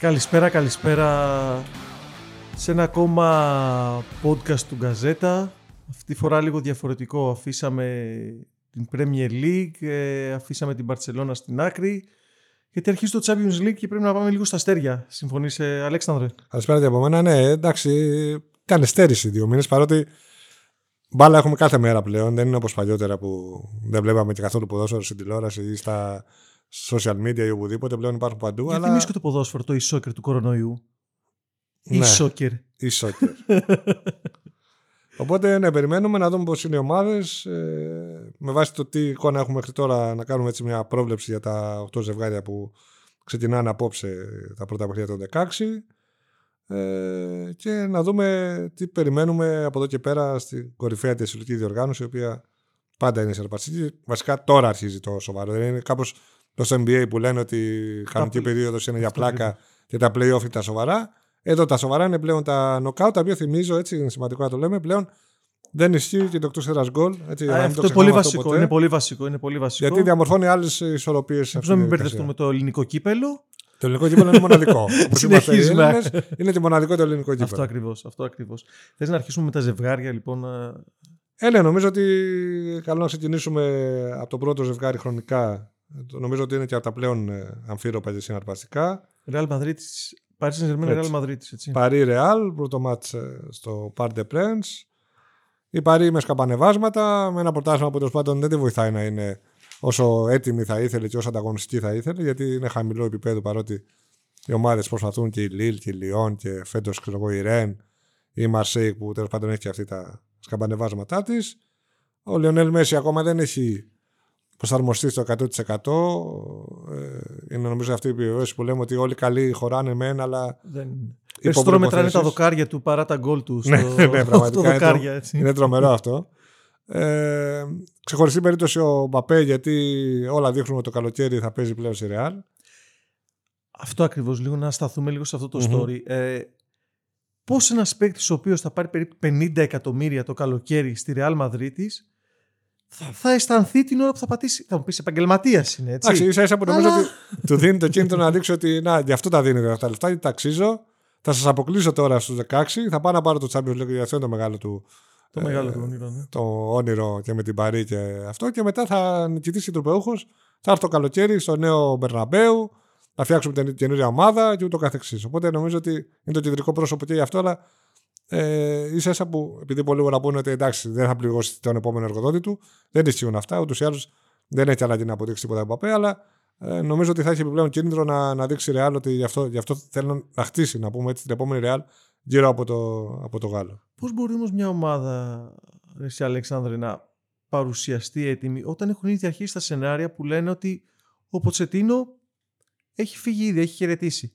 Καλησπέρα, καλησπέρα σε ένα ακόμα podcast του Γκαζέτα. Αυτή τη φορά λίγο διαφορετικό. Αφήσαμε την Premier League, ε, αφήσαμε την Barcelona στην άκρη. Γιατί αρχίζει το Champions League και πρέπει να πάμε λίγο στα αστέρια. Συμφωνείς, ε, Αλέξανδρε; Καλησπέρα και από μένα. Ναι, εντάξει, ήταν στέρηση δύο μήνες παρότι μπάλα έχουμε κάθε μέρα πλέον. Δεν είναι όπως παλιότερα που δεν βλέπαμε και καθόλου ποδόσφαιρο στην τηλεόραση ή στα social media ή οπουδήποτε. Πλέον υπάρχουν παντού. Γιατί αλλά... θυμίσκω το ποδόσφαιρο, το e-soccer του κορονοϊού. Ναι. E-soccer. E-soccer. Οπότε ναι, περιμένουμε να δούμε πώς είναι οι ομάδες. Ε, με βάση το τι εικόνα έχουμε μέχρι τώρα, να κάνουμε έτσι μια πρόβλεψη για τα 8 ζευγάρια που ξεκινάνε απόψε τα πρώτα παιχνίδια των 16. Ε, και να δούμε τι περιμένουμε από εδώ και πέρα στην κορυφαία τη συλλογική διοργάνωση, η οποία πάντα είναι σερπαστική. Βασικά τώρα αρχίζει το σοβαρό. Δεν είναι κάπως το NBA που λένε ότι η κανονική περίοδος είναι για πλάκα και τα playoff είναι τα σοβαρά. Εδώ τα σοβαρά είναι πλέον τα knockout, τα οποία θυμίζω, έτσι είναι σημαντικό να το λέμε, πλέον δεν ισχύει και το εκτό έδρα γκολ. Αυτό είναι πολύ βασικό. Είναι πολύ βασικό. Είναι πολύ βασικό. Γιατί διαμορφώνει άλλες ισορροπίες. Να μην μπερδευτούμε το ελληνικό κύπελο. Το ελληνικό κύπελο είναι μοναδικό. Συνεχίζουμε. είναι και μοναδικό το ελληνικό κύπελο. Αυτό ακριβώς. Αυτό ακριβώς. Θες να αρχίσουμε με τα ζευγάρια, λοιπόν. Ε, ναι, νομίζω ότι καλό να ξεκινήσουμε από το πρώτο ζευγάρι χρονικά. Νομίζω ότι είναι και από τα πλέον αμφίροπα και συναρπαστικά. Real Madrid Παρί Saint-Germain, Real Madrid. Παρί Real, πρώτο μάτς στο Parc des Princes. Η Παρί με σκαπανεβάσματα, με ένα πρωτάθλημα που τέλος πάντων δεν τη βοηθάει να είναι όσο έτοιμη θα ήθελε και όσο ανταγωνιστική θα ήθελε, γιατί είναι χαμηλό επίπεδο παρότι οι ομάδες προσπαθούν και η Λίλ και η Λιόν και φέτος η Ρεν ή η Μαρσέικ που τέλος πάντων έχει και αυτή τα σκαμπανεβάσματά της. Ο Λιονέλ Μέση ακόμα δεν έχει προσαρμοστεί στο 100%. Ε, είναι νομίζω αυτή η επιβεβαίωση που λέμε ότι όλοι καλοί χωράνε μεν, αλλά. Δεν... Περισσότερο μετράνε τα δοκάρια του παρά τα γκολ του. Ναι, στο... ναι, πραγματικά. δοκάρια, είναι, έτσι. είναι τρομερό αυτό. Ε, ξεχωριστή περίπτωση ο Μπαπέ, γιατί όλα δείχνουν ότι το καλοκαίρι θα παίζει πλέον σε Ρεάλ. Αυτό ακριβώς. Λίγο να σταθούμε λίγο σε αυτό το mm-hmm. story. Ε, Πώς ένας παίκτης ο οποίος θα πάρει περίπου 50 εκατομμύρια το καλοκαίρι στη Ρεάλ Μαδρίτης θα, θα αισθανθεί την ώρα που θα πατήσει. Θα μου πεις επαγγελματίας είναι, έτσι. Εντάξει, ίσα ίσα που νομίζω ότι του δίνει το κίνητρο να δείξει ότι να, γι' αυτό τα δίνει αυτά τα λεφτά, γιατί τα αξίζω. Θα σας αποκλείσω τώρα στους 16. Θα πάω να πάρω το Champions League, γιατί αυτό είναι το μεγάλο του. Το ε, μεγάλο του όνειρο. Ναι. Το όνειρο και με την Παρή και αυτό. Και μετά θα νικητήσει τροπεούχο. Θα έρθει το καλοκαίρι στο νέο Μπερναμπέου. Θα φτιάξουμε την καινούργια ομάδα και ούτω καθεξής. Οπότε νομίζω ότι είναι το κεντρικό πρόσωπο και γι' αυτό, αλλά ε, ίσα ίσα που επειδή πολλοί μπορούν να πούνε ότι εντάξει δεν θα πληγώσει τον επόμενο εργοδότη του, δεν ισχύουν αυτά. Ούτως ή άλλως δεν έχει ανάγκη να αποδείξει τίποτα Εμπαπέ, αλλά ε, νομίζω ότι θα έχει επιπλέον κίνητρο να, να δείξει Ρεάλ ότι γι' αυτό, γι αυτό θέλει να χτίσει, να πούμε έτσι, την επόμενη Ρεάλ γύρω από το, από το Γάλλο. Πώς μπορεί όμως μια ομάδα, εσύ Αλεξάνδρε, να παρουσιαστεί έτοιμη όταν έχουν ήδη αρχίσει τα σενάρια που λένε ότι ο Ποτσετίνο έχει φύγει ήδη, έχει χαιρετήσει;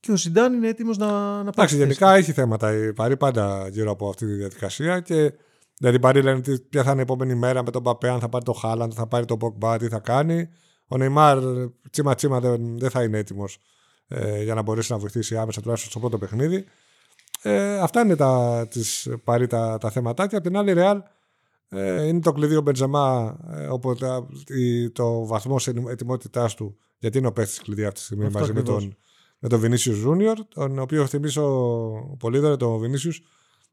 Και ο Ζιντάν είναι έτοιμος να, να πάει. Εντάξει, γενικά έχει θέματα η Παρή πάντα γύρω από αυτή τη διαδικασία και δηλαδή η Παρή λένε ότι ποια θα είναι η επόμενη μέρα με τον Παπέ, αν θα πάρει το Χάλαντ, θα πάρει το Ποκμπά, τι θα κάνει. Ο Νεϊμάρ τσίμα τσίμα δεν, δεν θα είναι έτοιμος ε, για να μπορέσει να βοηθήσει άμεσα τουλάχιστον στο πρώτο παιχνίδι. Ε, αυτά είναι τα, της Παρή τα, τα θέματα και απ' την άλλη Ρεάλ ε, είναι το κλειδί ο Μπεντζεμά ε, οπότε το βαθμό ετοιμότητάς του γιατί είναι ο παίχτη κλειδί αυτή τη στιγμή μαζί με τον με τον Vinicius Junior, τον οποίο θυμίσω πολύ τώρα τον Vinicius,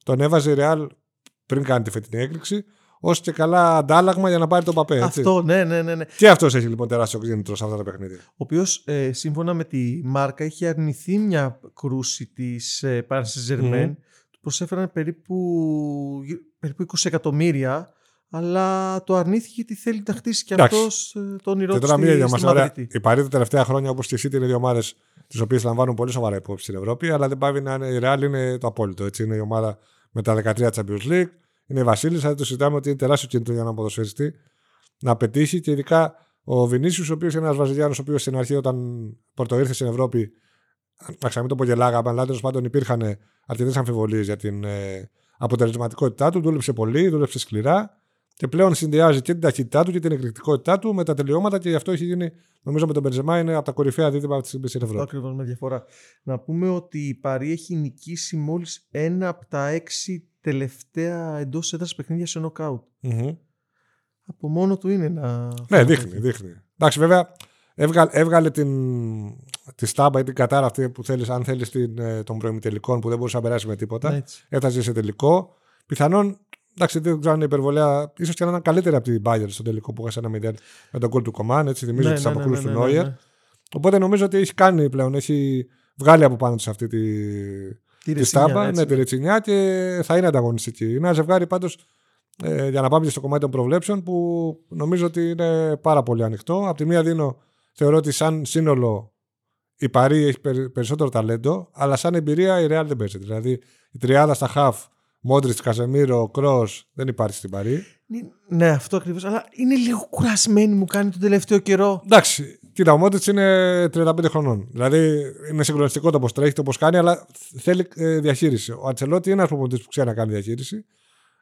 τον έβαζε η Real πριν κάνει τη φετινή έκρηξη, ως και καλά αντάλλαγμα για να πάρει τον Παπέ. Αυτό, ναι, ναι, ναι, ναι. Και αυτός έχει λοιπόν τεράστιο κίνητρο σε αυτά τα παιχνίδια. Ο οποίος ε, σύμφωνα με τη Μάρκα έχει αρνηθεί μια κρούση της ε, Ζερμέν. Του προσέφεραν περίπου, περίπου 20 εκατομμύρια αλλά το αρνήθηκε γιατί θέλει να χτίσει και αυτός ε, το όνειρό του. στη, Η Παρή τα τελευταία χρόνια, όπως και εσύ, είναι δύο ομάδες τις οποίες λαμβάνουν πολύ σοβαρά υπόψη στην Ευρώπη, αλλά δεν πάει να είναι. Η Real είναι το απόλυτο. Έτσι. Είναι η ομάδα με τα 13 Champions League. Είναι η Βασίλισσα. Δεν το συζητάμε ότι είναι τεράστιο κίνητρο για να ποδοσφαιριστεί να πετύχει και ειδικά ο Βινίσιους, ο οποίος είναι ένας Βραζιλιάνος, ο οποίος στην αρχή όταν πρωτοήρθε στην Ευρώπη, να μην το πω γελάγαμε, αλλά τέλος πάντων υπήρχαν αρκετές αμφιβολίες για την ε, αποτελεσματικότητά του. Δούλεψε πολύ, δούλεψε σκληρά και πλέον συνδυάζει και την ταχύτητά του και την εκρηκτικότητά του με τα τελειώματα και γι' αυτό έχει γίνει, νομίζω με τον Μπενζεμά, είναι από τα κορυφαία δίδυμα αυτή τη στιγμή στην Ευρώπη. Ακριβώς με διαφορά. Να πούμε ότι η Παρή έχει νικήσει μόλις ένα από τα έξι τελευταία εντός έδρας παιχνίδια σε νοκάουτ. Mm-hmm. Από μόνο του είναι να. Ναι, δείχνει, δείχνει. Εντάξει, βέβαια, έβγαλε, έβγαλε την, τη στάμπα ή την κατάρα αυτή που θέλεις, αν θέλεις ε, των προημιτελικών που δεν μπορούσε να περάσει με τίποτα. Έτσι. Έφτασε σε τελικό. Πιθανόν, εντάξει, δεν ξέρω αν είναι υπερβολέα, ίσως και να ήταν καλύτερη από την Bayern στο τελικό που έχασε ένα 0 με τον κόλ του Κομάν. Έτσι, θυμίζω Ναι, τις ναι, ναι, αποκρούσεις ναι, του ναι, Νόιερ. ναι. Οπότε νομίζω ότι έχει κάνει πλέον, έχει βγάλει από πάνω της αυτή τη, Τη της ρετσινιά, στάμπα, έτσι. ναι, τη ρετσινιά και θα είναι ανταγωνιστική. Είναι ένα ζευγάρι πάντως ε, για να πάμε και στο κομμάτι των προβλέψεων που νομίζω ότι είναι πάρα πολύ ανοιχτό. Απ' τη μία δίνω, θεωρώ ότι σαν σύνολο η Παρή έχει περι- περισσότερο ταλέντο, αλλά σαν εμπειρία η Real δεν παίζει. Δηλαδή η τριάδα στα χαφ, Μόντριτς, Καζεμίρο, Κρός δεν υπάρχει στην Παρή. Ναι, αυτό ακριβώς. Αλλά είναι λίγο κουρασμένη μου κάνει τον τελευταίο καιρό. Εντάξει, κοίτα, ο Μόντριτς είναι 35 χρονών. Δηλαδή είναι συγκλονιστικό το πώς τρέχει, το πώς κάνει, αλλά θέλει ε, διαχείριση. Ο Ατσελότη είναι ένας προπονητής που ξέρει να κάνει διαχείριση.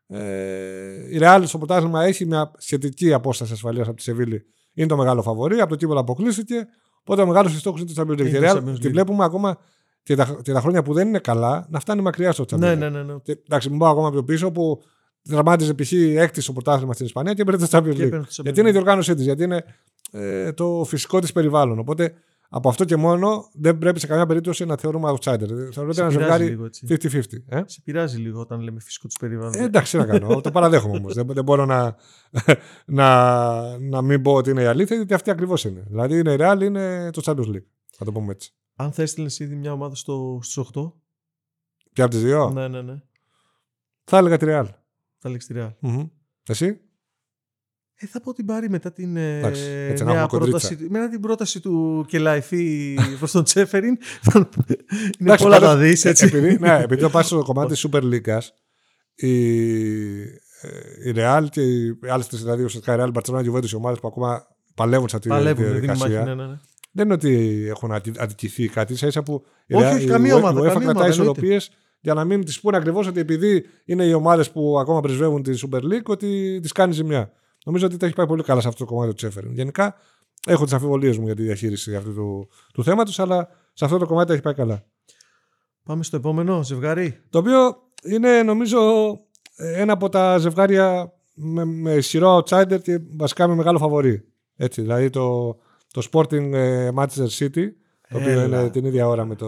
Ε, η Real στο πρωτάθλημα έχει μια σχετική απόσταση ασφαλείας από τη Σεβίλη. Είναι το μεγάλο φαβορή. Από το κύπελο αποκλείστηκε. Οπότε ο μεγάλος στόχος είναι το Champions League. Είναι Η το Real Champions τη League. βλέπουμε ακόμα και τα, και τα χρόνια που δεν είναι καλά να φτάνει μακριά στο Champions Ναι, League. ναι, ναι. ναι. Και, εντάξει, μην πάω ακόμα πιο πίσω που δραμάτιζε π.χ. έκτη στο πρωτάθλημα στην Ισπανία και πήρε το Champions Και League. έπαιρνε το Champions Γιατί είναι η League. διοργάνωσή της, γιατί είναι ε, το φυσικό της περιβάλλον. Οπότε από αυτό και μόνο δεν πρέπει σε καμιά περίπτωση να θεωρούμε outsider. Θεωρώ ότι Σε ένα πειράζει ζευγάρι λίγο, έτσι. 50-50. Ε; Σε πειράζει λίγο όταν λέμε φυσικό του περιβάλλον. Ε, εντάξει, τι να κάνω. το παραδέχομαι όμως. δεν, δεν μπορώ να, να, να μην πω ότι είναι η αλήθεια, γιατί αυτή ακριβώς είναι. Δηλαδή είναι η Real, είναι το Champions League. Θα το πούμε έτσι. Αν θα έστειλε ήδη μια ομάδα στο, στους 8. Και από τις δύο, Ναι, ναι, ναι. θα έλεγα τη Real. Θα λέξει τη Real. Μμμ. Εσύ, Ε, θα πω την πάρει μετά την ε, Εντάξει, έτσι να νέα έχουμε κοντρίτσα. πρόταση, του- μετά την πρόταση του Κελαϊφή προς τον Τσέφεριν. είναι Εντάξει, πολλά πάντως, να δεις, ε, έτσι. Επειδή, ναι, επειδή το πάει στο κομμάτι της Super League, η, ε, η Real και οι άλλες τρεις, δηλαδή ουσιαστικά η Real, Barcelona, Juventus, οι ομάδες που ακόμα παλεύουν σε αυτή τη Παλεύουν, δίνουν μάχη. διαδικασία. Ναι, ναι, ναι. Δεν είναι ότι έχουν αδι- αδικηθεί κάτι, ίσα ίσα που η Όχι, Real- όχι, η καμία UEFA ομάδα, καμία κρατάει ομάδα, ισορροπίες για να μην τη πούνε ακριβώς ότι επειδή είναι οι ομάδες που ακόμα πρεσβεύουν τη Super League, ότι τις κάνει ζημιά. Νομίζω ότι τα έχει πάει πολύ καλά σε αυτό το κομμάτι του Τσέφεριν. Γενικά έχω τις αμφιβολίες μου για τη διαχείριση αυτού του, του θέματος, αλλά σε αυτό το κομμάτι τα έχει πάει καλά. Πάμε στο επόμενο ζευγάρι. Το οποίο είναι νομίζω ένα από τα ζευγάρια με, με ισχυρό outsider και βασικά με μεγάλο φαβορή. Έτσι, δηλαδή το, το Sporting ε, Manchester City, το οποίο Έλα. είναι την ίδια ώρα με το,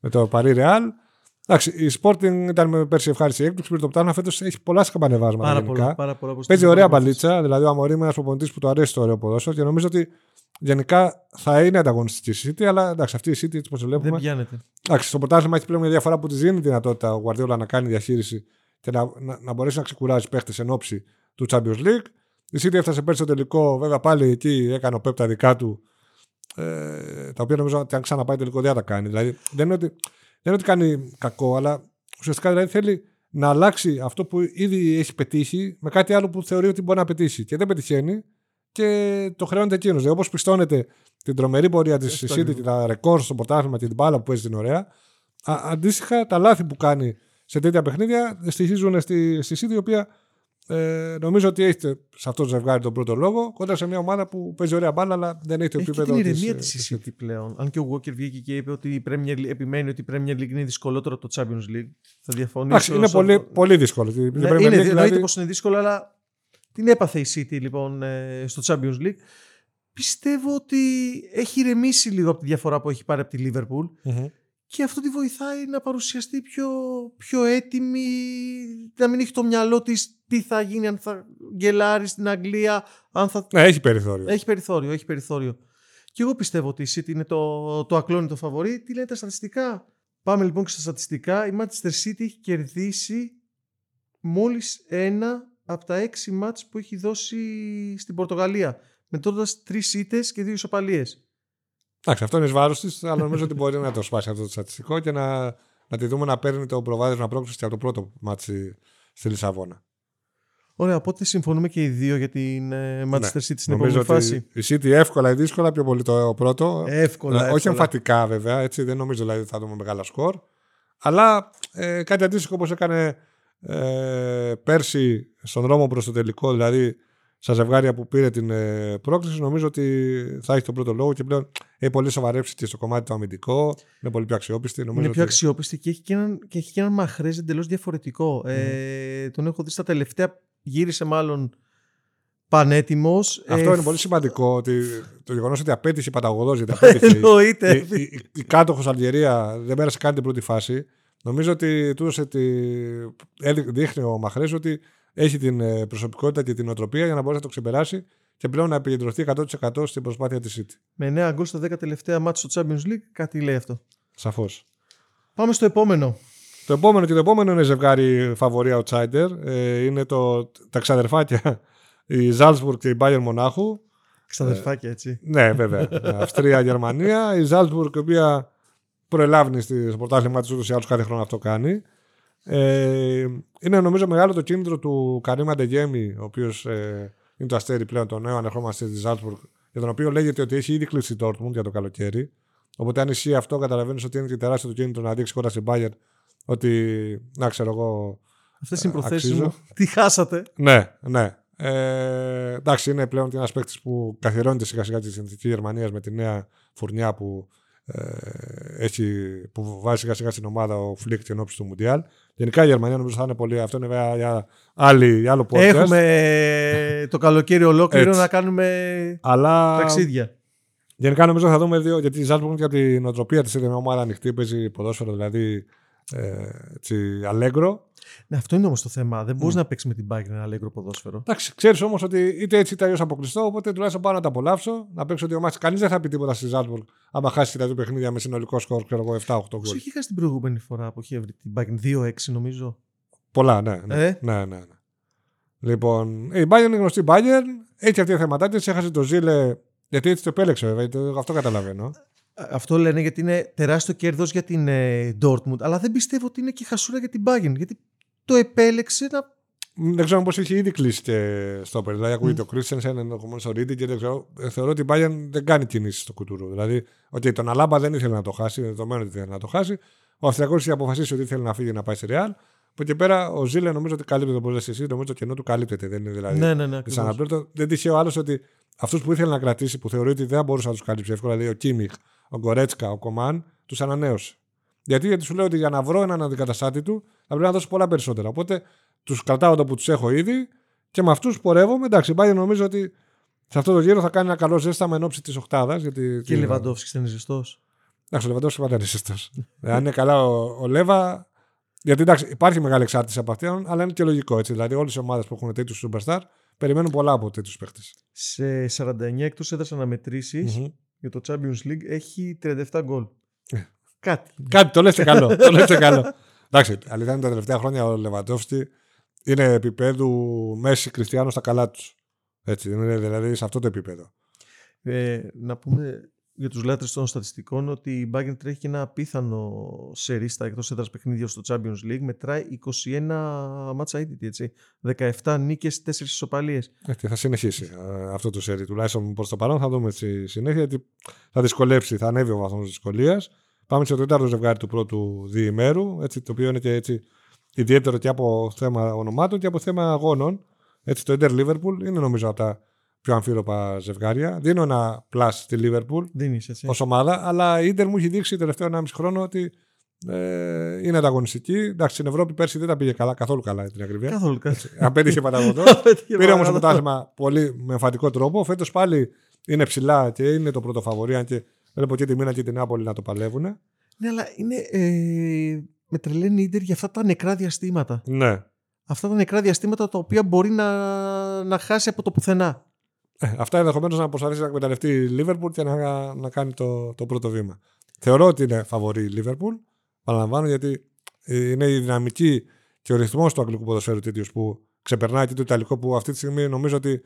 με το Paris Real. Εντάξει, η Sporting ήταν με πέρσι ευχάριστη έκπληξη, πήρε το πτάνα, φέτος έχει πολλά σκαμπανεβάσματα Πάρα γενικά. πολλά. Πάρα πολλά όπως Παίζει την ωραία είπαμε. μπαλίτσα, δηλαδή ο Αμορή είναι ένας προπονητής που του αρέσει το ωραίο ποδόσφαιρο και νομίζω ότι γενικά θα είναι ανταγωνιστική η City, αλλά εντάξει, αυτή η City έτσι όπως Δεν βλέπουμε. πιάνεται. Εντάξει, στο πρωτάθλημα έχει πλέον μια διαφορά που της δίνει τη δυνατότητα ο Guardiola να κάνει διαχείριση και να, να, να μπορέσει να ξεκουράζει παίχτες εν ώψη του Champions League. Η City έφτασε πέρσι στο τελικό, βέβαια πάλι εκεί έκανε ο Pep τα δικά του. Ε, τα οποία νομίζω ότι αν ξαναπάει τελικό δεν θα τα κάνει. Δηλαδή δεν είναι ότι, δεν είναι ότι κάνει κακό, αλλά ουσιαστικά δηλαδή θέλει να αλλάξει αυτό που ήδη έχει πετύχει με κάτι άλλο που θεωρεί ότι μπορεί να πετύχει. Και δεν πετυχαίνει και το χρεώνεται εκείνος. Δηλαδή, όπως πιστώνεται την τρομερή πορεία της Έτσι City ακριβώς. και τα ρεκόρ στο πρωτάθλημα και την μπάλα που παίζει την ωραία, α, αντίστοιχα τα λάθη που κάνει σε τέτοια παιχνίδια στοιχίζουν στη, στη City, η οποία ε, νομίζω ότι έχετε σε αυτό το ζευγάρι τον πρώτο λόγο κοντά σε μια ομάδα που παίζει ωραία μπάλα, αλλά δεν έχει το Έχει και επίπεδο την ηρεμία της, της ε, η City πλέον. Αν και ο Walker βγήκε και είπε ότι η Premier League, επιμένει ότι η Premier League είναι δυσκολότερο από το Champions League. Θα διαφωνήσω. Εντάξει, είναι σε πολύ, αυτό. πολύ δύσκολο. Ναι, Την Premier είναι, League, εννοείται δηλαδή, πως είναι δύσκολο, αλλά την έπαθε η City λοιπόν ε, στο Champions League. Πιστεύω ότι έχει ηρεμήσει λίγο από τη διαφορά που έχει πάρει από τη Liverpool Μμμ. Και αυτό τη βοηθάει να παρουσιαστεί πιο, πιο έτοιμη, να μην έχει το μυαλό της τι θα γίνει αν θα γκελάρει στην Αγγλία, αν θα Ναι, έχει περιθώριο. έχει περιθώριο, έχει περιθώριο. Και εγώ πιστεύω ότι η City είναι το, το ακλόνητο φαβορή. Τι λένε τα στατιστικά; Πάμε λοιπόν και στα στατιστικά. Η Manchester City έχει κερδίσει μόλις ένα από τα έξι μάτς που έχει δώσει στην Πορτογαλία. Μετρώντας τρεις ήττες και δύο ισοπαλίες. Εντάξει, αυτό είναι εις βάρος της, αλλά νομίζω ότι μπορεί να το σπάσει αυτό το στατιστικό και να, να τη δούμε να παίρνει το προβάδισμα πρόκρισης και από το πρώτο ματς στη Λισαβόνα. Ωραία, οπότε συμφωνούμε και οι δύο για την ε, Manchester City στην Ναι. Νομίζω επόμενη ότι φάση. η City εύκολα ή δύσκολα, πιο πολύ το πρώτο. Εύκολα, Ε, Όχι εύκολα. εμφατικά βέβαια, έτσι, δεν νομίζω δηλαδή ότι θα δούμε μεγάλα σκορ. Αλλά ε, κάτι αντίστοιχο όπως έκανε ε, πέρσι στον δρόμο προς το τελικό, δηλαδή στα ζευγάρια που πήρε την ε, πρόκληση, νομίζω ότι θα έχει τον πρώτο λόγο και πλέον έχει πολύ σοβαρέψει και στο κομμάτι το αμυντικό. Είναι πολύ πιο αξιόπιστη. Νομίζω Είναι πιο ότι- αξιόπιστη και έχει και έναν, και έχει και έναν μαχρέζ εντελώς διαφορετικό. Ε, τον έχω δει στα τελευταία. Γύρισε μάλλον πανέτοιμος. Αυτό είναι πολύ σημαντικό. Ότι το γεγονός ότι απέτυχε παταγωδό γιατί απέτυχε. Εννοείται. η, η, η κάτοχος Αλγερία δεν πέρασε καν την πρώτη φάση. Νομίζω ότι του έδωσε τη... δείχνει ο Μαχρέ ότι έχει την ε, προσωπικότητα και την οτροπία για να μπορέσει να το ξεπεράσει και πλέον να επικεντρωθεί 100% στην προσπάθεια της City. Με 9 γκολ στα 10 τελευταία μάτια στο Champions League, κάτι λέει αυτό. Σαφώς. Πάμε στο επόμενο. Το επόμενο και το επόμενο είναι ζευγάρι φαβορή outsider. Ε, είναι το, τα ξαδερφάκια η Ζάλσμπουργκ και η Bayern Μονάχου. Ξαδερφάκια, έτσι. Ναι, βέβαια. Αυστρία-Γερμανία. Η Ζάλσμπουργκ, η οποία προελάβει στο πρωτάθλημα της ούτως ή άλλως κάθε χρόνο αυτό κάνει. Ε, είναι νομίζω μεγάλο το κίνητρο του Καρύμα Ντεγέμι, ο οποίος ε, είναι το αστέρι πλέον, το νέο ανερχόμαστε τη Ζάλσμπουργκ, για τον οποίο λέγεται ότι έχει ήδη κλείσει η Dortmund για το καλοκαίρι. Οπότε αν ισχύει αυτό, καταλαβαίνεις ότι είναι και τεράστιο το κίνητρο να δείξει κοντά στην Bayern ότι, να ξέρω εγώ. Αυτές είναι οι προθέσεις μου. Τι χάσατε. Ναι, ναι. Ε, εντάξει, είναι πλέον ένας παίκτης που καθιερώνεται σιγά σιγά τη συνθήκη Γερμανίας με τη νέα φουρνιά που, ε, έχει, που βάζει σιγά σιγά στην ομάδα ο Φλικ εν όψει του Μουντιάλ. Γενικά η Γερμανία νομίζω θα είναι πολύ. Αυτό είναι βέβαια για, άλλη, για άλλο podcast. Έχουμε το καλοκαίρι ολόκληρο να κάνουμε Αλλά... ταξίδια. Γενικά νομίζω θα δούμε δύο, γιατί η Ζάλμπουργκ για τη νοοτροπία της είναι μια ομάδα ανοιχτή, παίζει ποδόσφαιρο δηλαδή ε, έτσι, αλέγκρο. Ναι, αυτό είναι όμως το θέμα. Δεν μπορείς mm. να παίξεις με την Bayern ένα αλέγκρο ποδόσφαιρο. Εντάξει, ξέρεις όμως ότι είτε έτσι είτε αλλιώς αποκλειστώ. Οπότε τουλάχιστον πάω να τα απολαύσω. Να παίξω δύο ματς. Κανείς δεν θα πει τίποτα στη Ζάλμπουργκ άμα χάσει τα δύο παιχνίδια με συνολικό σκορ, ξέρω εγώ, 7-8 γκολ. είχε χάσει την προηγούμενη φορά που είχε βρει την Bayern 2-6 νομίζω. Πολλά, ναι. Ναι, ε; ναι, ναι, ναι. Λοιπόν, η Bayern είναι γνωστή Bayern. Έτσι αυτή η θεματάκια. Έχασε το Ζήλε. Γιατί έτσι το επέλεξε, βέβαια. Αυτό καταλαβαίνω. Αυτό λένε γιατί είναι τεράστιο κέρδος για την ε, Dortmund. Αλλά δεν πιστεύω ότι είναι και χασούρα για την Bayern. Γιατί το επέλεξε να. Δεν ξέρω πώς είχε ήδη κλείσει και στο πέρα. Δηλαδή, ακούγεται mm. ο Κρίστενσεν, ενδεχομένω ο Ρίτι και δεν ξέρω. Ε, θεωρώ ότι η Bayern δεν κάνει κινήσεις στο κουτουρού. Δηλαδή, ότι τον Αλάμπα δεν ήθελε να το χάσει, δεδομένου ότι ήθελε να το χάσει. Ο Αυστριακός είχε αποφασίσει ότι ήθελε να φύγει να πάει σε Ρεάλ. Από εκεί πέρα ο Ζήλε νομίζω ότι καλύπτεται όπω λες εσύ. Νομίζω το κενό του καλύπτεται. Δεν είναι δηλαδή. Ναι, ναι, ναι. Δεν τυχαίο άλλος ότι αυτούς που ήθελε να κρατήσει, που θεωρεί ότι δεν μπορούσε να τους καλύψει εύκολα, δηλαδή ο Κίμιχ, ο Γκορέτσκα, ο Κομάν, τους ανανέωσε. Γιατί, γιατί σου λέω ότι για να βρω έναν αντικαταστάτη του θα πρέπει να δώσω πολλά περισσότερα. Οπότε τους κρατάω εδώ που τους έχω ήδη και με αυτούς πορεύομαι. Εντάξει, πάει νομίζω ότι σε αυτό το γύρο θα κάνει ένα καλό ζέσταμα εν ώψη της Οχτάδα. Γιατί... Και ο Λεβαντόφσκι είναι ζεστός. Εντάξει, ο Λεβαντόφσκι πάντα είναι ζεστό. Αν είναι καλά ο, ο Λέβα. Γιατί εντάξει, υπάρχει μεγάλη εξάρτηση από αυτήν, αλλά είναι και λογικό έτσι. Δηλαδή, όλες οι ομάδες που έχουν τέτοιους superstar περιμένουν πολλά από τέτοιους παίχτες. Σε 49 εκτός έδρα αναμετρήσεις mm-hmm. Για το Champions League έχει 37 γκολ. Ε. Κάτι. Κάτι, το λέτε καλό. το λέτε καλό. Εντάξει, αλήθεια είναι τα τελευταία χρόνια ο Λεβαντόφσκι είναι επίπεδου Μέση Κριστιανό στα καλά τους. Έτσι, είναι δηλαδή σε αυτό το επίπεδο. Ε, να πούμε για τους λάτρες των στατιστικών ότι η Bayern τρέχει και ένα απίθανο σερίστα εκτός έδρας παιχνίδια στο Champions League. Μετράει 21 μάτσα ήδη, έτσι. 17 νίκες, 4 ισοπαλίες. Έτσι, θα συνεχίσει ε, αυτό το σερί. Τουλάχιστον προς το παρόν θα δούμε στη συνέχεια γιατί θα δυσκολέψει, θα ανέβει ο βαθμός δυσκολίας. Πάμε στο τέταρτο ζευγάρι του πρώτου διημέρου, έτσι, το οποίο είναι και έτσι ιδιαίτερο και από θέμα ονομάτων και από θέμα αγώνων. Έτσι, το Inter Liverpool είναι νομίζω από τα πιο αμφίροπα ζευγάρια. Δίνω ένα plus στη Liverpool ως ομάδα, αλλά η Inter μου έχει δείξει τελευταίο 1,5 χρόνο ότι ε, είναι ανταγωνιστική. Εντάξει, στην Ευρώπη πέρσι δεν τα πήγε καλά, καθόλου καλά την ακριβία. Καθόλου καλά. Απέτυχε παταγωγό. Πήρε όμως το πρωτάθλημα πολύ με εμφαντικό τρόπο. Φέτος πάλι είναι ψηλά και είναι το πρώτο φαβορή, αν και Βλέπω και τη Μίνα και την Νεάπολη να το παλεύουν. Ναι, αλλά είναι. Ε, με τρελαίνει Ιντερ για αυτά τα νεκρά διαστήματα. Ναι. Αυτά τα νεκρά διαστήματα τα οποία μπορεί να, να χάσει από το πουθενά. Ε, αυτά ενδεχομένως να προσπαθήσει να εκμεταλλευτεί η Λίβερπουλ και να, να κάνει το, το πρώτο βήμα. Θεωρώ ότι είναι φαβορή η Λίβερπουλ. Παραλαμβάνω γιατί είναι η δυναμική και ο ρυθμός του αγγλικού ποδοσφαίρου τέτοιος που ξεπερνάει και το Ιταλικό που αυτή τη στιγμή νομίζω ότι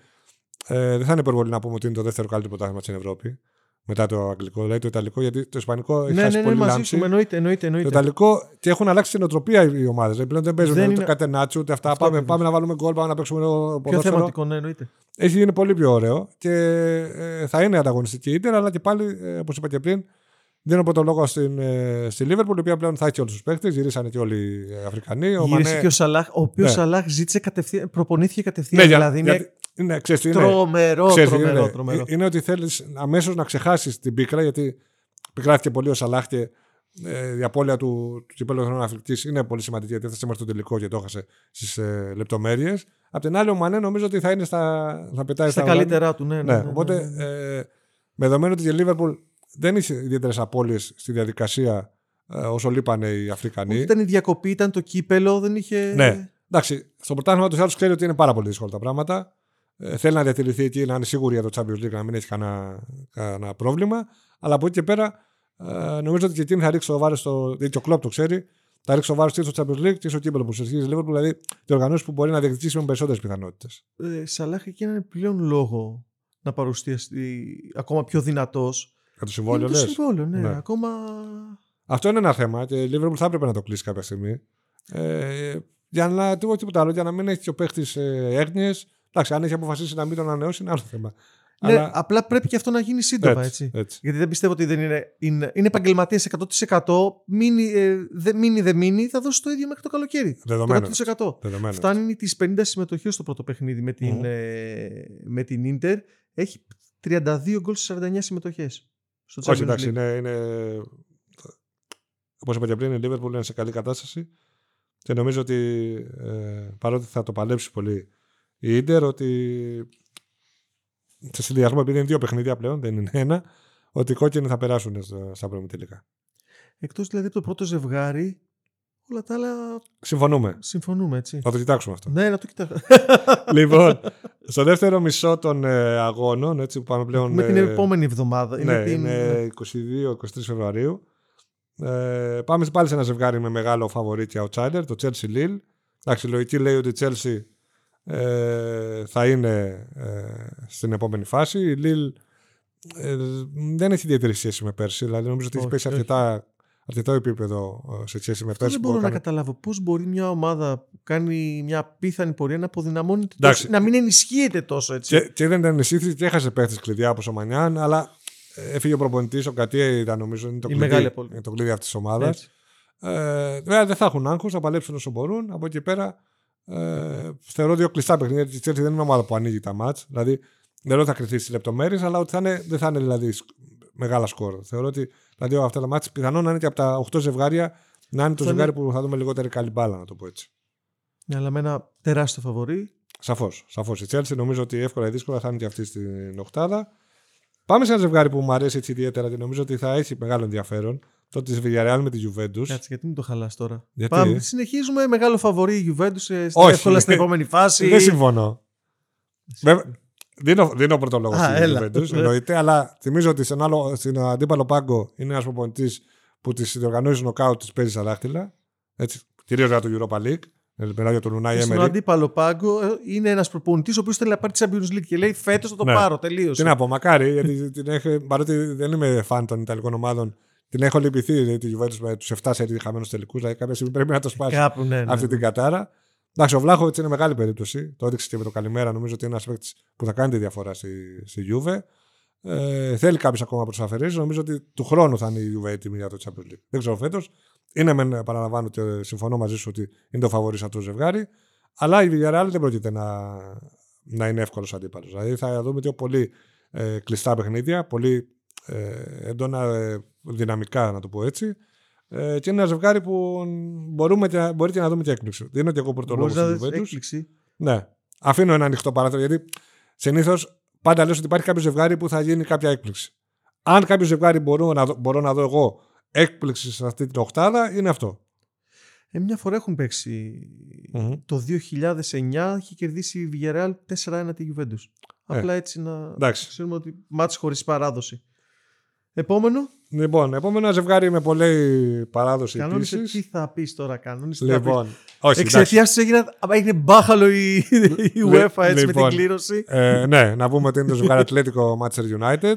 ε, δεν θα είναι υπερβολή να πούμε ότι είναι το δεύτερο καλύτερο πρωτάθλημα στην Ευρώπη μετά το αγγλικό, δηλαδή το ιταλικό, γιατί το ισπανικό έχει ναι, χάσει ναι, πολύ ναι, μαζί λάμψη. Σου, εννοείται, εννοείται, εννοείται. Το ιταλικό και έχουν αλλάξει την οτροπία οι ομάδες. Δηλαδή πλέον δεν παίζουν δεν ούτε είναι... κατενάτσου ούτε αυτά. πάμε, πάμε να βάλουμε γκολ, πάμε να παίξουμε ποδόσφαιρο. Πιο θεματικό, ναι, εννοείται. Έχει γίνει πολύ πιο ωραίο και ε, θα είναι ανταγωνιστική ίντερ, αλλά και πάλι, ε, όπως είπα και πριν, δίνω από τον λόγο στην, ε, στη Λίβερπουλ, η οποία πλέον θα έχει όλους τους παίκτες. Γυρίσανε και όλοι οι Αφρικανοί. Γύρισε Μανέ... και ο Σαλάχ, ο οποίος ναι. Σαλάχ ζήτησε κατευθείαν, προπονήθηκε κατευθείαν. Ναι, δηλαδή, για, είναι, ξέρεις, είναι, τρομερό, ξέρεις, τρομερό, είναι, τρομερό. Είναι ότι θέλεις αμέσως να ξεχάσεις την πίκρα, γιατί πικράθηκε πολύ ο Σαλάχ και ε, η απώλεια του, του κυπέλου Εθνών Αφρική είναι πολύ σημαντική γιατί έφτασε μέχρι το τελικό και το έχασε στις ε, λεπτομέρειες. Απ' την άλλη, ο Μανέ νομίζω ότι θα είναι στα. Θα πετάει Στα στα καλύτερά του, ναι. ναι, ναι, ναι, ναι, οπότε ναι. ε, με δεδομένο ότι η Λίβερπουλ δεν είχε ιδιαίτερες απώλειες στη διαδικασία ε, όσο λείπανε οι Αφρικανοί. Όχι, Ήταν η διακοπή, ήταν το κύπελο, δεν είχε. Ναι. Εντάξει, στο πρωτάθλημα τους άλλους ξέρει ότι είναι πάρα πολύ δύσκολα τα πράγματα. Ε, θέλει να διατηρηθεί εκεί, να είναι σίγουρη για το Champions League, να μην έχει κανένα, κανένα πρόβλημα. Αλλά από εκεί και πέρα, ε, νομίζω ότι και εκείνη θα ρίξει το βάρος στο. Δηλαδή και ο Κλόπ το ξέρει, θα ρίξει το βάρος και στο Champions League και στο κύπελο που συζητήσει η Liverpool, δηλαδή διοργανώσει που μπορεί να διεκδικήσει με περισσότερες πιθανότητες. Ε, Σαλάχ εκεί έναν πλέον λόγο να παρουσιαστεί ακόμα πιο δυνατός. Για το συμβόλαιο, το λες; συμβόλαιο, ναι. Ναι. Ακόμα. Αυτό είναι ένα θέμα και η Liverpool θα έπρεπε να το κλείσει κάποια στιγμή. Ε, για να, τίποτα, τίποτα άλλο, για να μην έχει και ο παίχτη ε, έγνοιες. Εντάξει, αν έχει αποφασίσει να μην τον ανανεώσει, είναι άλλο θέμα. Ναι, Αλλά- απλά πρέπει και αυτό να γίνει σύντομα, έτσι. έτσι. Γιατί δεν πιστεύω ότι δεν είναι. Είναι, είναι επαγγελματίες 100%. Μείνει, ε, δεν μείνει, δεν μείνει, θα δώσει το ίδιο μέχρι το καλοκαίρι. Δεδομένο. Το 100%. Δεδομένο. Φτάνει τις 50 συμμετοχές στο πρώτο παιχνίδι με την, Μμμ. ε, με την Ίντερ. Έχει 32 γκολ στις 49 συμμετοχές. Στο Όχι, Champions εντάξει, League. είναι. είναι... Όπως είπα και πριν, η Liverpool είναι σε καλή κατάσταση και νομίζω ότι ε, παρότι θα το παλέψει πολύ η Ιντερ, ότι σε συνδυασμό, επειδή είναι δύο παιχνίδια πλέον, δεν είναι ένα, ότι οι κόκκινοι θα περάσουν στα, στα πρώιμη τελικά. Εκτός δηλαδή από το πρώτο ζευγάρι, όλα τα άλλα Συμφωνούμε. συμφωνούμε, έτσι. Θα το κοιτάξουμε αυτό. Ναι, να το κοιτάξω. λοιπόν, στο δεύτερο μισό των ε, αγώνων, έτσι που πάμε πλέον. με την ε, επόμενη εβδομάδα. ναι, είναι την... είναι 22-23 Φεβρουαρίου. Ε, πάμε πάλι σε ένα ζευγάρι με μεγάλο φαβορή και outsider, το Chelsea Lille. Εντάξει, η λογική λέει ότι η Chelsea ε, θα είναι ε, στην επόμενη φάση. Η Lille ε, δεν έχει ιδιαίτερη σχέση με πέρσι. Δηλαδή νομίζω ότι έχει Όχι, πέσει όχι. αρκετά, αρκετό επίπεδο ε, σε σχέση με Αυτό πέρσι. δεν που μπορώ να έκανε- καταλάβω πώς μπορεί μια ομάδα που κάνει μια πίθανη πορεία να αποδυναμώνεται Εντάξει. τόσο, να μην ενισχύεται τόσο έτσι. Και, και δεν ήταν ενισχύθη και έχασε παίχτες κλειδιά από ο Μανιάν, αλλά ε, έφυγε ο προπονητής. Ο Κατία ήταν νομίζω είναι το, Η κλειδί, μεγάλη απώλεια. είναι το κλειδί αυτής της ομάδας. Έτσι. Ε, βέβαια δεν θα έχουν άγχος, θα παλέψουν όσο μπορούν. Από εκεί πέρα ε, θεωρώ δύο κλειστά παιχνίδια. Γιατί η Chelsea δεν είναι ομάδα που ανοίγει τα μάτς. Δηλαδή δεν λέω ότι θα κρυθεί στις λεπτομέρειες, αλλά ότι θα είναι, δεν θα είναι δηλαδή σκ- μεγάλα σκόρ. Θεωρώ ότι δηλαδή, αυτά τα μάτς πιθανόν να είναι και από τα 8 ζευγάρια να είναι το Θα ζευγάρι που θα δούμε λιγότερη καλή μπάλα, να το πω έτσι. Ναι, αλλά με ένα τεράστιο φαβορή. Σαφώς. Σαφώς. Η Chelsea νομίζω ότι εύκολα ή δύσκολα θα είναι και αυτή στην Οχτάδα. Πάμε σε ένα ζευγάρι που μου αρέσει έτσι ιδιαίτερα και νομίζω ότι θα έχει μεγάλο ενδιαφέρον. Το της Villarreal με τη Juventus. Κάτσε, γιατί μην το χαλάς τώρα; Γιατί; Πάμε, συνεχίζουμε μεγάλο φαβορή η Juventus ε, Όχι. εύκολα στην επόμενη φάση. Δεν συμφωνώ. Βέβαια, δίνω, δίνω πρώτο λόγο Α, στην έλα. Juventus, Ναι. εννοείται, αλλά θυμίζω ότι στην, άλλο, στην αντίπαλο πάγκο είναι ένας προπονητής που τις διοργανώσει νοκάουτ της παίζει στα δάχτυλα. Έτσι, κυρίως για το Europa League. Ε, Μιλάω για τον Λουνάι Στον Έμερι. αντίπαλο πάγκο ε, είναι ένας προπονητής ο οποίος θέλει να πάρει τη Champions League και λέει φέτος θα το Ναι. πάρω. Τελείωσε. Τι να πω, μακάρι, γιατί την έχω, παρότι δεν είμαι φαν των Ιταλικών ομάδων, την έχω λυπηθεί δηλαδή, τη Juventus με τους 7 σερί χαμένους τελικούς. Δηλαδή κάποια στιγμή πρέπει να το σπάσει Κάπου, ναι, ναι. αυτή την κατάρα. Εντάξει, ο Βλάχοβιτς είναι μεγάλη περίπτωση. Το έδειξε και με το καλημέρα. Νομίζω ότι είναι ένας παίκτης που θα κάνει τη διαφορά στη, στη Juve. Ε, θέλει κάποιος ακόμα να προσαφερήσει. Νομίζω ότι του χρόνου θα είναι η Juve έτοιμη για το Champions League. Δεν ξέρω φέτος. Είναι μεν, παραλαμβάνω και συμφωνώ μαζί σου ότι είναι το φαβορή αυτό το ζευγάρι. Αλλά η Villarreal δεν πρόκειται να, να είναι εύκολος αντίπαλος. Δηλαδή θα δούμε δύο πολύ ε, κλειστά παιχνίδια, πολύ ε, έντονα ε, δυναμικά, να το πω έτσι. Ε, και είναι ένα ζευγάρι που μπορούμε και, μπορεί και να δούμε και έκπληξη. Δίνω και εγώ πρώτο λόγο Μπορείς να στην δεις Juventus. έκπληξη. Ναι. Αφήνω ένα ανοιχτό παράθυρο γιατί συνήθως πάντα λες ότι υπάρχει κάποιο ζευγάρι που θα γίνει κάποια έκπληξη. Αν κάποιο ζευγάρι μπορώ να, δω, μπορώ να δω εγώ έκπληξη σε αυτή την οχτάδα, είναι αυτό. Ε, μια φορά έχουν παίξει. Μμμ. Το 2009 είχε κερδίσει η Villarreal 4-1 τη Juventus. Απλά έτσι να Ε, Εντάξει. ξέρουμε ότι μάτς χωρίς παράδοση. Επόμενο. Λοιπόν, επόμενο ένα ζευγάρι με πολλή παράδοση Κανόνισε τι επίση. θα πεις τώρα. Κανόνισε τι θα πεις. Λοιπόν, όχι, εντάξει. Εξαιτίας του έγινε, έγινε μπάχαλο η, η UEFA έτσι με Λοιπόν. την κλήρωση. Ε, ναι, να πούμε ότι είναι το ζευγάρι Ατλέτικο Manchester United.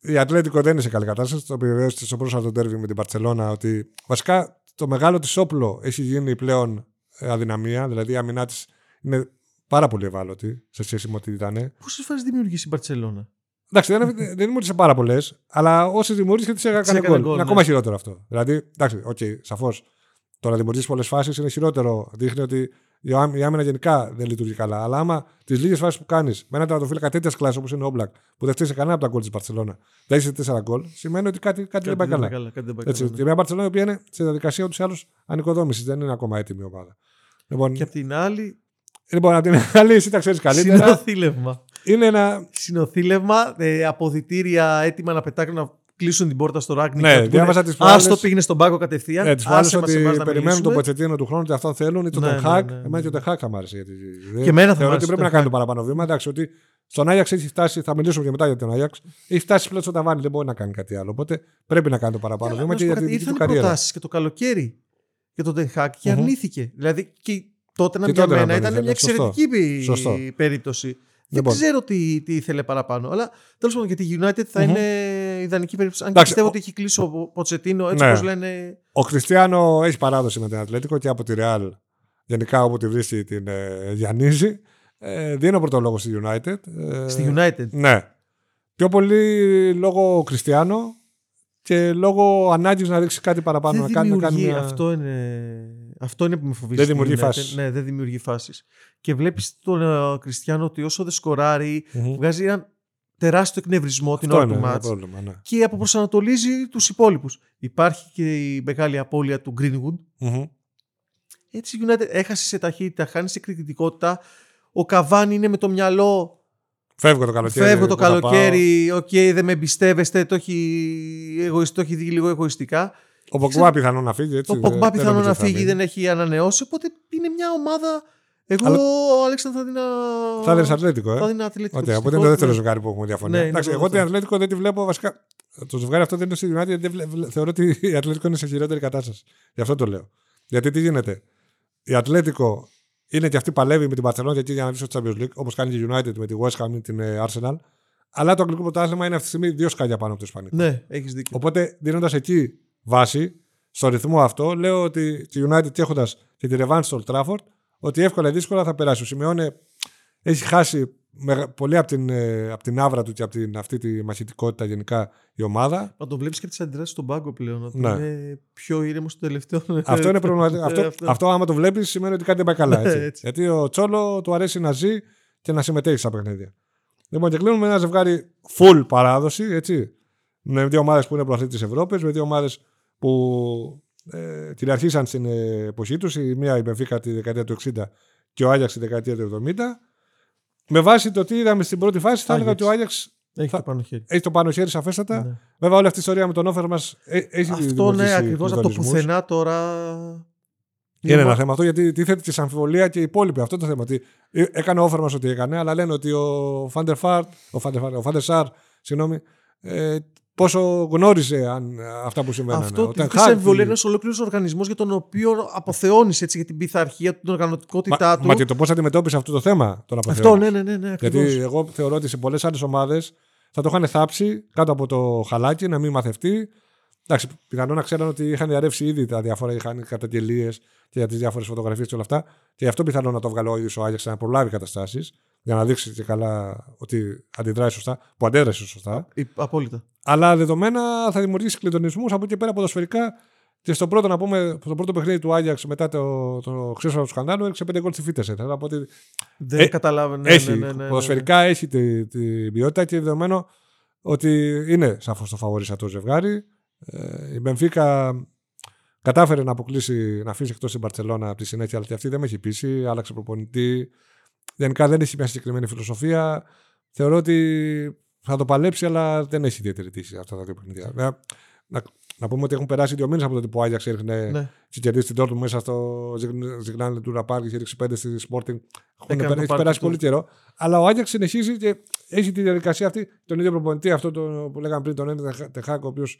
Η Ατλέτικο δεν είναι σε καλή κατάσταση. Το επιβεβαίωσε στο πρόσφατο ντέρμπι με την Μπαρσελόνα ότι βασικά το μεγάλο της όπλο έχει γίνει πλέον ε, αδυναμία. Δηλαδή η αμυνά της είναι πάρα πολύ ευάλωτη σε σχέση με ό,τι ήταν. Πόσες φορές δημιούργησε η Μπαρσελόνα. Εντάξει, δεν, δεν δημιούργησε πάρα πολλές, αλλά όσες δημιούργησε τις έκανε έκανε γκολ. γκολ, Είναι ναι. ακόμα χειρότερο αυτό. Δηλαδή, εντάξει, οκ, σαφώς. Το να δημιουργήσεις πολλές φάσεις είναι χειρότερο. Δείχνει ότι Η άμυ- η άμυνα γενικά δεν λειτουργεί καλά. Αλλά άμα τις λίγες φάσεις που κάνεις με ένα τερματοφύλακα τέτοιας κλάση όπως είναι ο Όμπλακ, που δεν φταίει κανένα από τα γκολ της Μπαρσελόνα, δεν έχει τέσσερα γκολ, σημαίνει ότι κάτι, κάτι, δεν πάει καλά. κάτι δεν πάει Έτσι, καλά, ναι. Και μια Μπαρσελόνα η οποία είναι σε διαδικασία ούτως ή άλλως ανοικοδόμησης, δεν είναι ακόμα έτοιμη η ομάδα. Λοιπόν, Και απ' την άλλη, λοιπόν από την άλλη, εσύ τα ξέρεις καλύτερα. συνοθήλευμα. Είναι ένα. Συνοθήλευμα, ε, αποδητήρια έτοιμα να πετάξουν να κλείσουν την πόρτα στο Ράγνικ. Ναι, να του πούνε, διάβασα τις Α προάλλες- το πήγαινε στον πάγκο κατευθείαν. Ναι, τις άσε φορέ μας ότι εμάς να περιμένουν τον μιλήσουμε. Ποτσετίνο του χρόνου και αυτόν θέλουν ή τον Ναι, Τενχάκ. ναι, ναι, Εμένα και ο ναι. Τενχάκ θα μ' άρεσε. Γιατί... Και εμένα θα μ' Θεωρώ άρεσε ότι ο πρέπει να Ten κάνει Hag. το παραπάνω βήμα. Εντάξει, ότι στον Άγιαξ έχει φτάσει, θα μιλήσουμε και μετά για τον Άγιαξ. Έχει φτάσει πλέον στο ταβάνι, δεν μπορεί να κάνει κάτι άλλο. Οπότε πρέπει να κάνει το παραπάνω Και βήμα να και σου πω για τη κάτι, δική του Ήρθαν καριέρα. προτάσεις και το καλοκαίρι για τον Τενχάκ και Μμμ. αρνήθηκε. Δηλαδή και τότε να Και για τότε να μένα τον ήταν ήθελε, μια σωστό. εξαιρετική πε- Σωστό. περίπτωση. Λοιπόν. Δεν ξέρω τι, τι ήθελε παραπάνω. Αλλά τέλος πάντων για τη United θα Μμμ. είναι ιδανική περίπτωση. Αν και Εντάξει, πιστεύω ο- ότι έχει κλείσει ο Ποτσετίνο έτσι Ναι. όπως λένε. Ο Χριστιανό έχει παράδοση με την Ατλέτικο και από τη Ρεάλ. Γενικά όπου τη βρίσκει την ε, διανύζει. Ε, δίνω πρώτο λόγο στη United. Ε, Στη United; Ναι. Πιο πολύ λόγω Κριστιανό και λόγω ανάγκης να δείξει κάτι παραπάνω. δεν να κάνει, να δημιουργεί, κάνει μια... αυτό, είναι, αυτό είναι που με φοβίζει. Δεν στη δημιουργεί United. φάσεις. Ναι, δεν δημιουργεί φάσεις. Και βλέπεις τον ε, Κριστιανό ότι όσο δεν σκοράρει, Μμμ. βγάζει έναν τεράστιο εκνευρισμό την Αυτό ώρα είναι του ένα ματς πρόβλημα. Ναι. και αποπροσανατολίζει τους υπόλοιπους. Υπάρχει και η μεγάλη απώλεια του Greenwood. Μμμ. Έτσι η United έχασε σε ταχύτητα, χάνει σε κριτικότητα. Ο Καβάνι είναι με το μυαλό. Φεύγω το καλοκαίρι. Φεύγω το πού θα πάω. καλοκαίρι. Οκ, δεν με εμπιστεύεστε. Το έχει, εγωισ- το έχει δει λίγο εγωιστικά. Ο Ποκμπά πιθανόν να φύγει. Έτσι, Το Ποκμπά δεν πιθανόν νομίζω να θα φύγει, μείνει. δεν έχει ανανεώσει. Οπότε είναι μια ομάδα. Εγώ, Αλλά- ο Αλέξανδρο, θα δίνα. Θα είναι Ατλέτικο, Θα ε. δίνα Ατλέτικο. Ωραία, οπότε είναι Δυστυχώς, το δεύτερο ναι. ζευγάρι που έχουμε διαφωνία. Ναι, είναι Εντάξει, το εγώ την δεύτερο. Ατλέτικο δεν τη βλέπω βασικά. Το ζευγάρι αυτό δεν είναι στη United, γιατί δεν βλέ- βλέ- θεωρώ ότι η Ατλέτικο είναι σε χειρότερη κατάσταση. Γι' αυτό το λέω. Γιατί τι γίνεται; Η Ατλέτικο είναι και αυτή παλεύει με την Barcelona και εκεί για να βγει στο Champions League, όπως κάνει και η United με τη West Ham ή την ε, Arsenal. Αλλά το αγγλικό πρωτάθλημα είναι αυτή τη στιγμή δύο σκάλια πάνω από το Ισπανικό. Ναι, έχεις δίκιο. Οπότε δίνοντας εκεί βάση, στο ρυθμό αυτό, λέω ότι τη United και έχοντας και τη Revanche στο Old Trafford, ότι εύκολα ή δύσκολα θα περάσει. Ο Σιμεώνε έχει χάσει μεγα- πολύ από την, ε, από την άβρα του και από την, αυτή τη μαχητικότητα γενικά η ομάδα. Μα τον βλέπεις και τις αντιδράσεις στον πάγκο πλέον. ότι Ναι. Είναι πιο ήρεμο στο τελευταίο. αυτό είναι προβληματικό. Ε, αυτό, αυτό. αυτό, άμα το βλέπεις, σημαίνει ότι κάτι δεν πάει καλά. Έτσι. Ναι, έτσι. Γιατί ο Τσόλο του αρέσει να ζει και να συμμετέχει στα παιχνίδια. Λοιπόν, και κλείνουμε με ένα ζευγάρι full παράδοση. Έτσι. Με δύο ομάδες που είναι προαθλήτη τη Ευρώπης, με δύο ομάδες που ε, κυριαρχήσαν στην ε, εποχή τους. Η μία η Μπενφίκα τη δεκαετία του 60 και ο Άγιαξ τη δεκαετία του 70. Με βάση το τι είδαμε στην πρώτη φάση, θα έλεγα Άγιαξ. ότι ο Άγιαξ Έχει θα- το πάνω χέρι. έχει το πάνω χέρι σαφέστατα. Ναι. Βέβαια, όλη αυτή η ιστορία με τον όφερ μας έχει Αυτό δημιουργήσει ναι, ακριβώς από το κλειδονισμούς. πουθενά τώρα. Είναι ένα θέμα αυτό γιατί τίθεται και σε αμφιβολία και οι υπόλοιποι. Αυτό το θέμα. Ότι ε, έκανε ο όφερ μας ό,τι έκανε, αλλά λένε ότι ο Φάντερ Φάρ, ο Φάντερ, Φάρ, ο Φάντερ Σάρ, συγγνώμη, ε, πόσο γνώριζε αν, ε, αυτά που συμβαίνουν. Αυτό Όταν ότι σε Χάρτη- αμφιβολία είναι ένα ολόκληρο οργανισμό για τον οποίο αποθεώνει έτσι για την πειθαρχία του, την οργανωτικότητά Μα, του. μα και το πώς αντιμετώπισε αυτό το θέμα τον Αυτό, αποθεώνεις. ναι, ναι, ναι, ναι Γιατί ακριβώς. εγώ θεωρώ ότι σε πολλές άλλες ομάδες θα το είχαν θάψει κάτω από το χαλάκι να μην μαθευτεί. Εντάξει, πιθανόν να ξέραν ότι είχαν διαρρεύσει ήδη τα διάφορα, είχαν καταγγελίες και για τις διάφορες φωτογραφίες και όλα αυτά. Και γι' αυτό πιθανόν να το βγάλω ο ίδιος ο Άγιαξ να προλάβει καταστάσεις για να δείξει και καλά ότι αντιδράει σωστά, που αντέδρασε σωστά. Ε, Απόλυτα. Αλλά δεδομένα θα δημιουργήσει κλειδονισμούς από εκεί πέρα ποδοσφαιρικά. Και στο πρώτο, να πούμε, στο πρώτο παιχνίδι του Άγιαξ μετά το, το ξέσπασμα του σκανδάλου έριξε 5 γκολ στη Φίτεσε. Θέλω να πω ότι Δεν Ε, καταλάβαινε. έχει, ναι, ναι, ναι, ναι, ναι. ποδοσφαιρικά έχει την τη ποιότητα και δεδομένο ότι είναι σαφώς το φαβορή σε αυτό το ζευγάρι. Ε, η Μπενφίκα κατάφερε να αποκλείσει, να αφήσει εκτός την Παρσελώνα από τη συνέχεια, αλλά και αυτή δεν με έχει πείσει. Άλλαξε προπονητή. Γενικά δεν έχει μια συγκεκριμένη φιλοσοφία. Θεωρώ ότι θα το παλέψει, αλλά δεν έχει ιδιαίτερη τύχη αυτά τα δύο παιχνίδια. Βέβαια, Να, να πούμε ότι έχουν περάσει δύο μήνες από τότε που ο Άγιαξ έριχνε Ναι. και κερδίσει την Dortmund μέσα στο Ζιγνάνε του Ραπάρ και έριξε πέντε στη Sporting. Έχουν Έκανε περάσει, το έχει πάρτι περάσει του. πολύ καιρό. Αλλά ο Άγιαξ συνεχίζει και έχει τη διαδικασία αυτή. Τον ίδιο προπονητή, αυτό το, που λέγαμε πριν, τον Έντε Τεχάκ, ο οποίος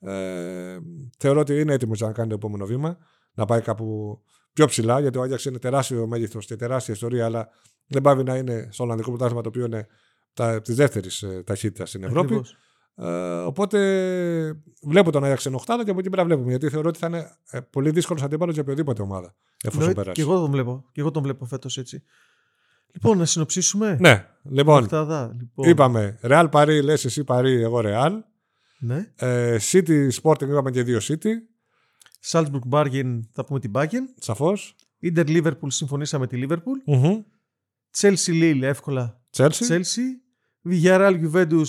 ε, θεωρώ ότι είναι έτοιμος να κάνει το επόμενο βήμα, να πάει κάπου πιο ψηλά, γιατί ο Άγιαξ είναι τεράστιο μέγεθος και τεράστια ιστορία, αλλά δεν πάει να είναι στο Ολλανδικό πρωτάθλημα το οποίο είναι της δεύτερης ταχύτητας στην Ευρώπη. Ακριβώς. Ε, οπότε βλέπω τον Άγιαξ εν οχτάδα και από εκεί πέρα βλέπουμε. Γιατί θεωρώ ότι θα είναι ε, πολύ δύσκολος αντίπαλος για οποιοδήποτε ομάδα. Εφόσον Εννοείται, περάσει. Και εγώ τον βλέπω. Και εγώ τον βλέπω φέτος έτσι. Λοιπόν, να συνοψίσουμε. Ναι, λοιπόν, Οχτάδα, λοιπόν. είπαμε Real Paris, λες εσύ Paris, εγώ Real. Ναι. Ε, City Sporting είπαμε και δύο City. Salzburg Bargain θα πούμε την Bayern. Σαφώς. Ιντερ Liverpool συμφωνήσαμε τη Liverpool. Μμμ. Chelsea Lille εύκολα. Chelsea. Chelsea. Villarreal Juventus.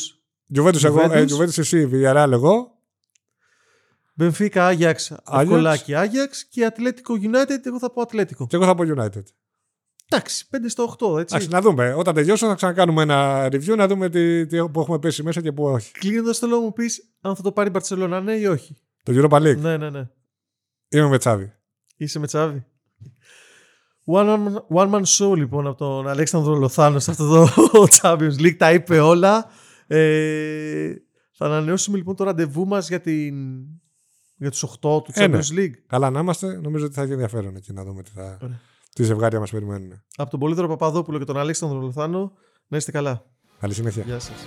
Juventus εγώ, ε, Juventus. Juventus εσύ, Villarreal εγώ. Benfica Ajax. Εύκολα και Ajax. Και Atletico United. Εγώ θα πω Atletico. Και εγώ θα πω United. Εντάξει, 5 στο 8, έτσι. Εντάξει, να δούμε. Όταν τελειώσω θα ξανακάνουμε ένα review να δούμε τι, τι, που έχουμε πέσει μέσα και που όχι. Κλείνοντας θέλω να μου πεις αν θα το πάρει η Barcelona, ναι ή όχι. Το Europa League. Ναι, ναι, ναι. Είμαι με τσάβη. Είσαι με τσάβη. One man, one man show λοιπόν από τον Αλέξανδρο Λοθάνο σε αυτό το Champions League. Τα είπε όλα. Ε, θα ανανεώσουμε λοιπόν το ραντεβού μας για, την, για τους 8 του Ε, ναι. Champions League. Καλά να είμαστε. Νομίζω ότι θα έχει ενδιαφέρον εκεί να δούμε τι, θα, Ωραία. τι ζευγάρια μας περιμένουν. Από τον Πολύδωρο Παπαδόπουλο και τον Αλέξανδρο Λοθάνο να είστε καλά. Καλή συνέχεια. Γεια σας.